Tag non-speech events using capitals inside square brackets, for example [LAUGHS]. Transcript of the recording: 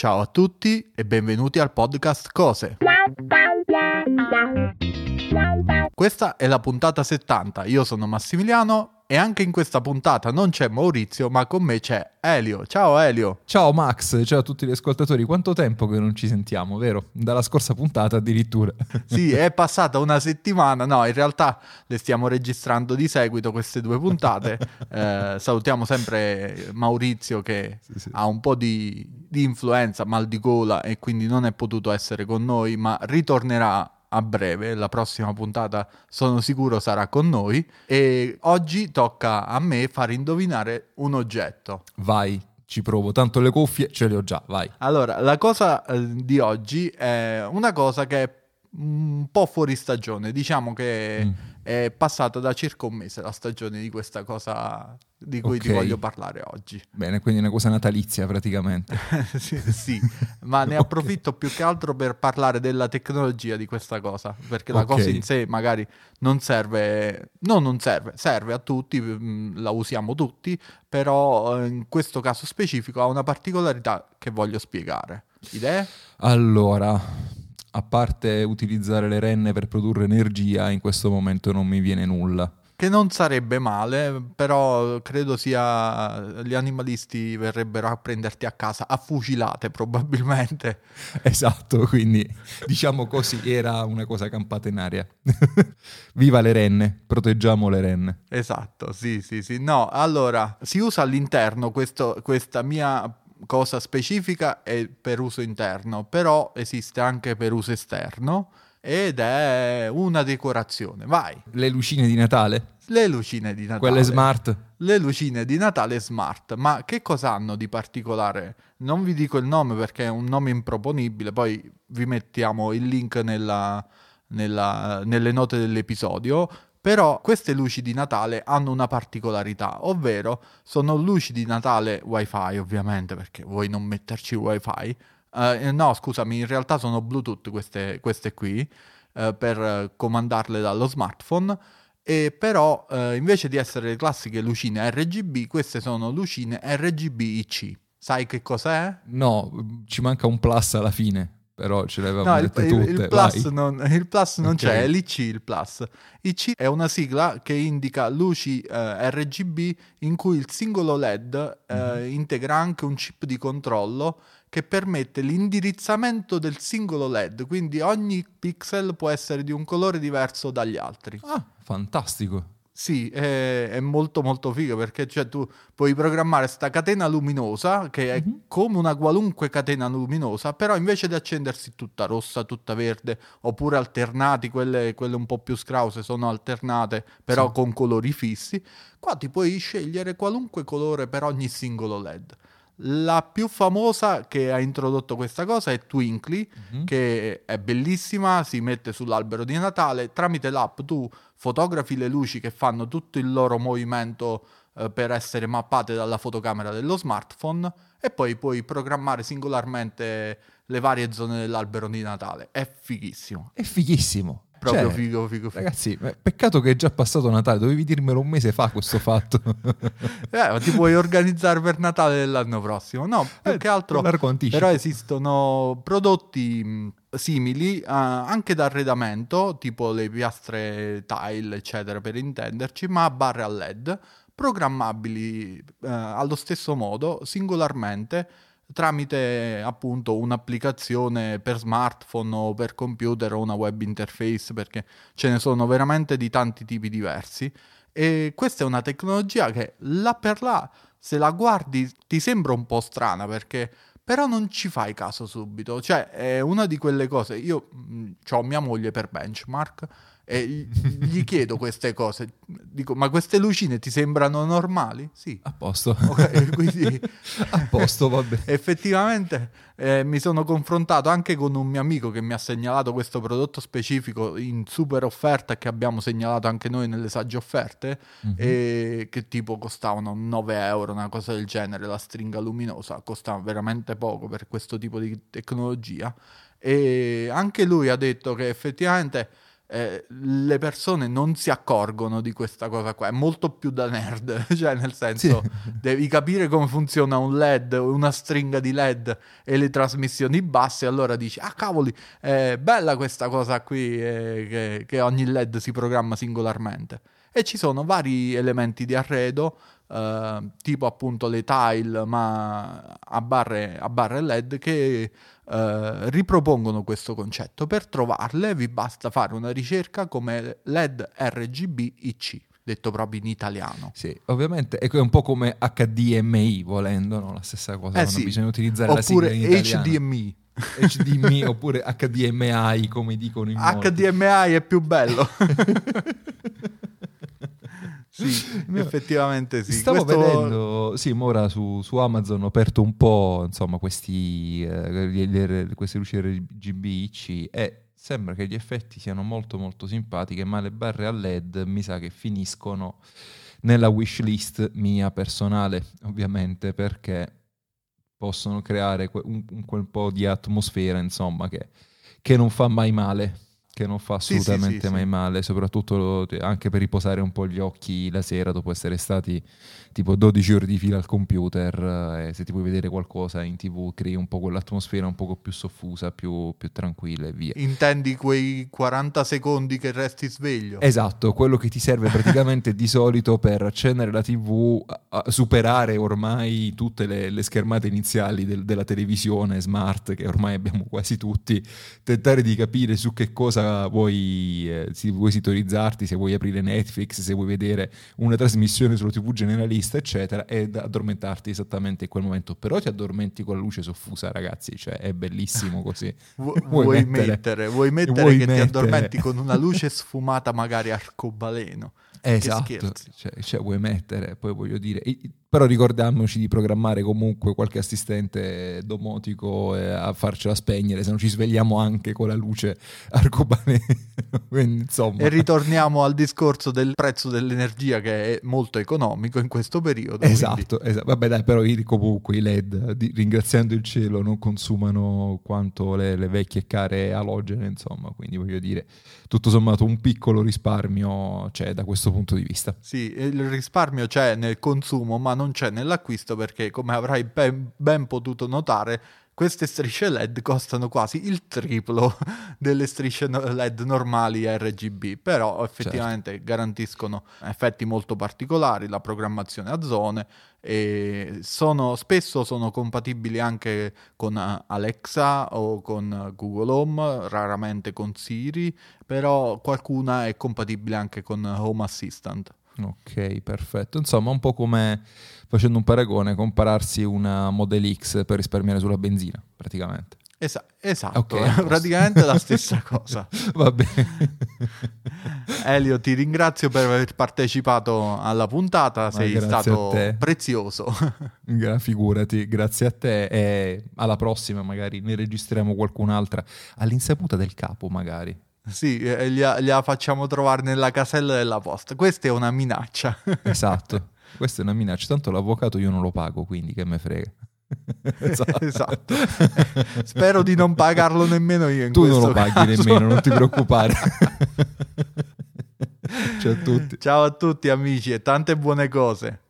Ciao a tutti e benvenuti al podcast Cose. Questa è la puntata 70, io sono Massimiliano e anche in questa puntata non c'è Maurizio, ma con me c'è Elio. Ciao Elio. Ciao Max, ciao a tutti gli ascoltatori. Quanto tempo che non ci sentiamo, vero? Dalla scorsa puntata addirittura. [LAUGHS] sì, è passata una settimana. No, in realtà le stiamo registrando di seguito queste due puntate. [LAUGHS] eh, salutiamo sempre Maurizio che sì, sì. ha un po' di, di influenza, mal di gola e quindi non è potuto essere con noi, ma ritornerà a breve, la prossima puntata sono sicuro sarà con noi e oggi tocca a me far indovinare un oggetto. Vai, ci provo, tanto le cuffie ce le ho già, vai. Allora, la cosa eh, di oggi è una cosa che è un po' fuori stagione, diciamo che mm. è passata da circa un mese la stagione di questa cosa di cui okay. ti voglio parlare oggi. Bene, quindi una cosa natalizia praticamente. [LAUGHS] sì, sì, ma ne [LAUGHS] okay. approfitto più che altro per parlare della tecnologia di questa cosa, perché la okay. cosa in sé magari non serve, no non serve, serve a tutti, mm, la usiamo tutti, però eh, in questo caso specifico ha una particolarità che voglio spiegare. Idee? Allora, a parte utilizzare le renne per produrre energia, in questo momento non mi viene nulla che non sarebbe male, però credo sia gli animalisti verrebbero a prenderti a casa a fucilate probabilmente. [LAUGHS] Esatto, quindi diciamo così era una cosa campata in aria. [LAUGHS] Viva le renne, proteggiamo le renne. Esatto, sì, sì, sì. No, allora, si usa all'interno questo, questa mia cosa specifica è per uso interno, però esiste anche per uso esterno ed è una decorazione. Vai. Le lucine di Natale? Le lucine di Natale. Quelle smart? Le lucine di Natale smart. Ma che cosa hanno di particolare? Non vi dico il nome perché è un nome improponibile, poi vi mettiamo il link nella, nella, nelle note dell'episodio. Però queste luci di Natale hanno una particolarità, ovvero sono luci di Natale wifi ovviamente perché vuoi non metterci wifi, Uh, no, scusami, in realtà sono Bluetooth queste, queste qui uh, per comandarle dallo smartphone. E però uh, invece di essere le classiche lucine RGB, queste sono lucine RGB IC. Sai che cos'è? No, ci manca un plus alla fine però ce le avevamo no, dette il, tutte. Il plus, non, il plus non okay. c'è, è l'IC il plus. IC è una sigla che indica luci eh, RGB in cui il singolo LED eh, mm-hmm. integra anche un chip di controllo che permette l'indirizzamento del singolo LED, quindi ogni pixel può essere di un colore diverso dagli altri. Ah, fantastico. Sì, è, è, molto molto figo perché cioè, tu puoi programmare questa catena luminosa che è mm-hmm. come una qualunque catena luminosa, però invece di accendersi tutta rossa, tutta verde, oppure alternati, quelle, quelle un po' più scrause sono alternate però sì. con colori fissi, qua ti puoi scegliere qualunque colore per ogni singolo LED. La più famosa che ha introdotto questa cosa è Twinkly, mm-hmm. che è bellissima, si mette sull'albero di Natale, tramite l'app tu fotografi le luci che fanno tutto il loro movimento eh, per essere mappate dalla fotocamera dello smartphone e poi puoi programmare singolarmente le varie zone dell'albero di Natale. È fighissimo. È fighissimo. Proprio cioè, figo, figo, figo. Ragazzi, peccato che è già passato Natale, dovevi dirmelo un mese fa questo fatto. [LAUGHS] eh, ti puoi organizzare per Natale dell'anno prossimo. No, più eh, che altro però esistono prodotti simili uh, anche d'arredamento, tipo le piastre tile, eccetera, per intenderci, ma a barre a LED, programmabili uh, allo stesso modo, singolarmente tramite appunto un'applicazione per smartphone o per computer o una web interface perché ce ne sono veramente di tanti tipi diversi. E questa è una tecnologia che là per là se la guardi ti sembra un po' strana perché però non ci fai caso subito. Cioè è una di quelle cose. Io ho mia moglie per benchmark e gli chiedo queste cose. Dico, ma queste lucine ti sembrano normali? Sì. A posto. Okay, [LAUGHS] quindi, [LAUGHS] a posto, vabbè. Effettivamente eh, mi sono confrontato anche con un mio amico che mi ha segnalato questo prodotto specifico in super offerta che abbiamo segnalato anche noi nelle sagge offerte mm-hmm. e che tipo costavano 9 euro, una cosa del genere, la stringa luminosa, costava veramente poco per questo tipo di tecnologia e anche lui ha detto che effettivamente eh, le persone non si accorgono di questa cosa qua, è molto più da nerd, [LAUGHS] cioè nel senso sì. devi capire come funziona un LED, una stringa di LED e le trasmissioni basse, allora dici, ah cavoli, è bella questa cosa qui eh, che, che ogni LED si programma singolarmente. E ci sono vari elementi di arredo, Uh, tipo appunto le tile ma a barre, a barre LED che uh, ripropongono questo concetto. Per trovarle vi basta fare una ricerca come LED RGB IC detto proprio in italiano. Sì, ovviamente è un po' come HDMI volendo, no? la stessa cosa, eh sì. bisogna utilizzare oppure la sigla in italiano. HDMI. HDMI oppure HDMI come dicono in HDMI è più bello. [LAUGHS] Sì, [LAUGHS] effettivamente sì. Stavo Questo... vedendo, sì, ora su, su, Amazon ho aperto un po', insomma, questi, eh, queste luci RGBIC e sembra che gli effetti siano molto molto simpatiche, ma le barre a LED mi sa che finiscono nella wishlist mia personale, ovviamente, perché possono creare un, un quel po' di atmosfera, insomma, che, che non fa mai male che non fa assolutamente sì, sì, mai sì, male, soprattutto anche per riposare un po' gli occhi la sera dopo essere stati tipo 12 ore di fila al computer e se ti puoi vedere qualcosa in tv crei un po' quell'atmosfera un po' più soffusa, più, più tranquilla e via. Intendi quei 40 secondi che resti sveglio? Esatto, quello che ti serve praticamente di solito per accendere la tv, superare ormai tutte le, le schermate iniziali del, della televisione smart che ormai abbiamo quasi tutti, tentare di capire su che cosa vuoi, eh, se vuoi sintonizzarti, se vuoi aprire Netflix, se vuoi vedere una trasmissione sulla tv generalista eccetera, ed addormentarti esattamente in quel momento. Però ti addormenti con la luce soffusa, ragazzi, cioè è bellissimo così. [LAUGHS] Vu- vuoi, vuoi, mettere, mettere, vuoi mettere vuoi che mettere... ti addormenti con una [LAUGHS] luce sfumata magari arcobaleno. Esatto, cioè, cioè, vuoi mettere, poi voglio dire, però ricordiamoci di programmare comunque qualche assistente domotico a farcela spegnere, se non ci svegliamo anche con la luce [LAUGHS] arcobaleno. [LAUGHS] E ritorniamo al discorso del prezzo dell'energia che è molto economico in questo periodo. Esatto, esatto. vabbè dai, però comunque i LED, ringraziando il cielo, non consumano quanto le, le vecchie care alogene, insomma, quindi voglio dire, tutto sommato un piccolo risparmio c'è da questo punto di vista. Sì, il risparmio c'è nel consumo, ma non c'è nell'acquisto perché, come avrai ben, ben potuto notare, queste strisce LED costano quasi il triplo [LAUGHS] delle strisce LED normali RGB, però effettivamente certo. garantiscono effetti molto particolari, la programmazione a zone e sono, spesso sono compatibili anche con Alexa o con Google Home, raramente con Siri, però qualcuna è compatibile anche con Home Assistant. Ok, perfetto. Insomma, un po' come facendo un paragone, compararsi una Model X per risparmiare sulla benzina, praticamente. Esa- esatto, okay, [LAUGHS] praticamente la stessa cosa. [LAUGHS] Va bene. [LAUGHS] Elio, ti ringrazio per aver partecipato alla puntata, Ma sei stato prezioso. Gra- figurati, grazie a te e alla prossima magari ne registriamo qualcun'altra all'insaputa del capo magari. Sì, gliela, gliela facciamo trovare nella casella della posta. Questa è una minaccia. esatto, questa è una minaccia. Tanto l'avvocato io non lo pago, quindi che me frega. esatto. esatto. Spero di non pagarlo nemmeno io. In tu non lo paghi caso. nemmeno, non ti preoccupare. Ciao a tutti. Ciao a tutti amici e tante buone cose.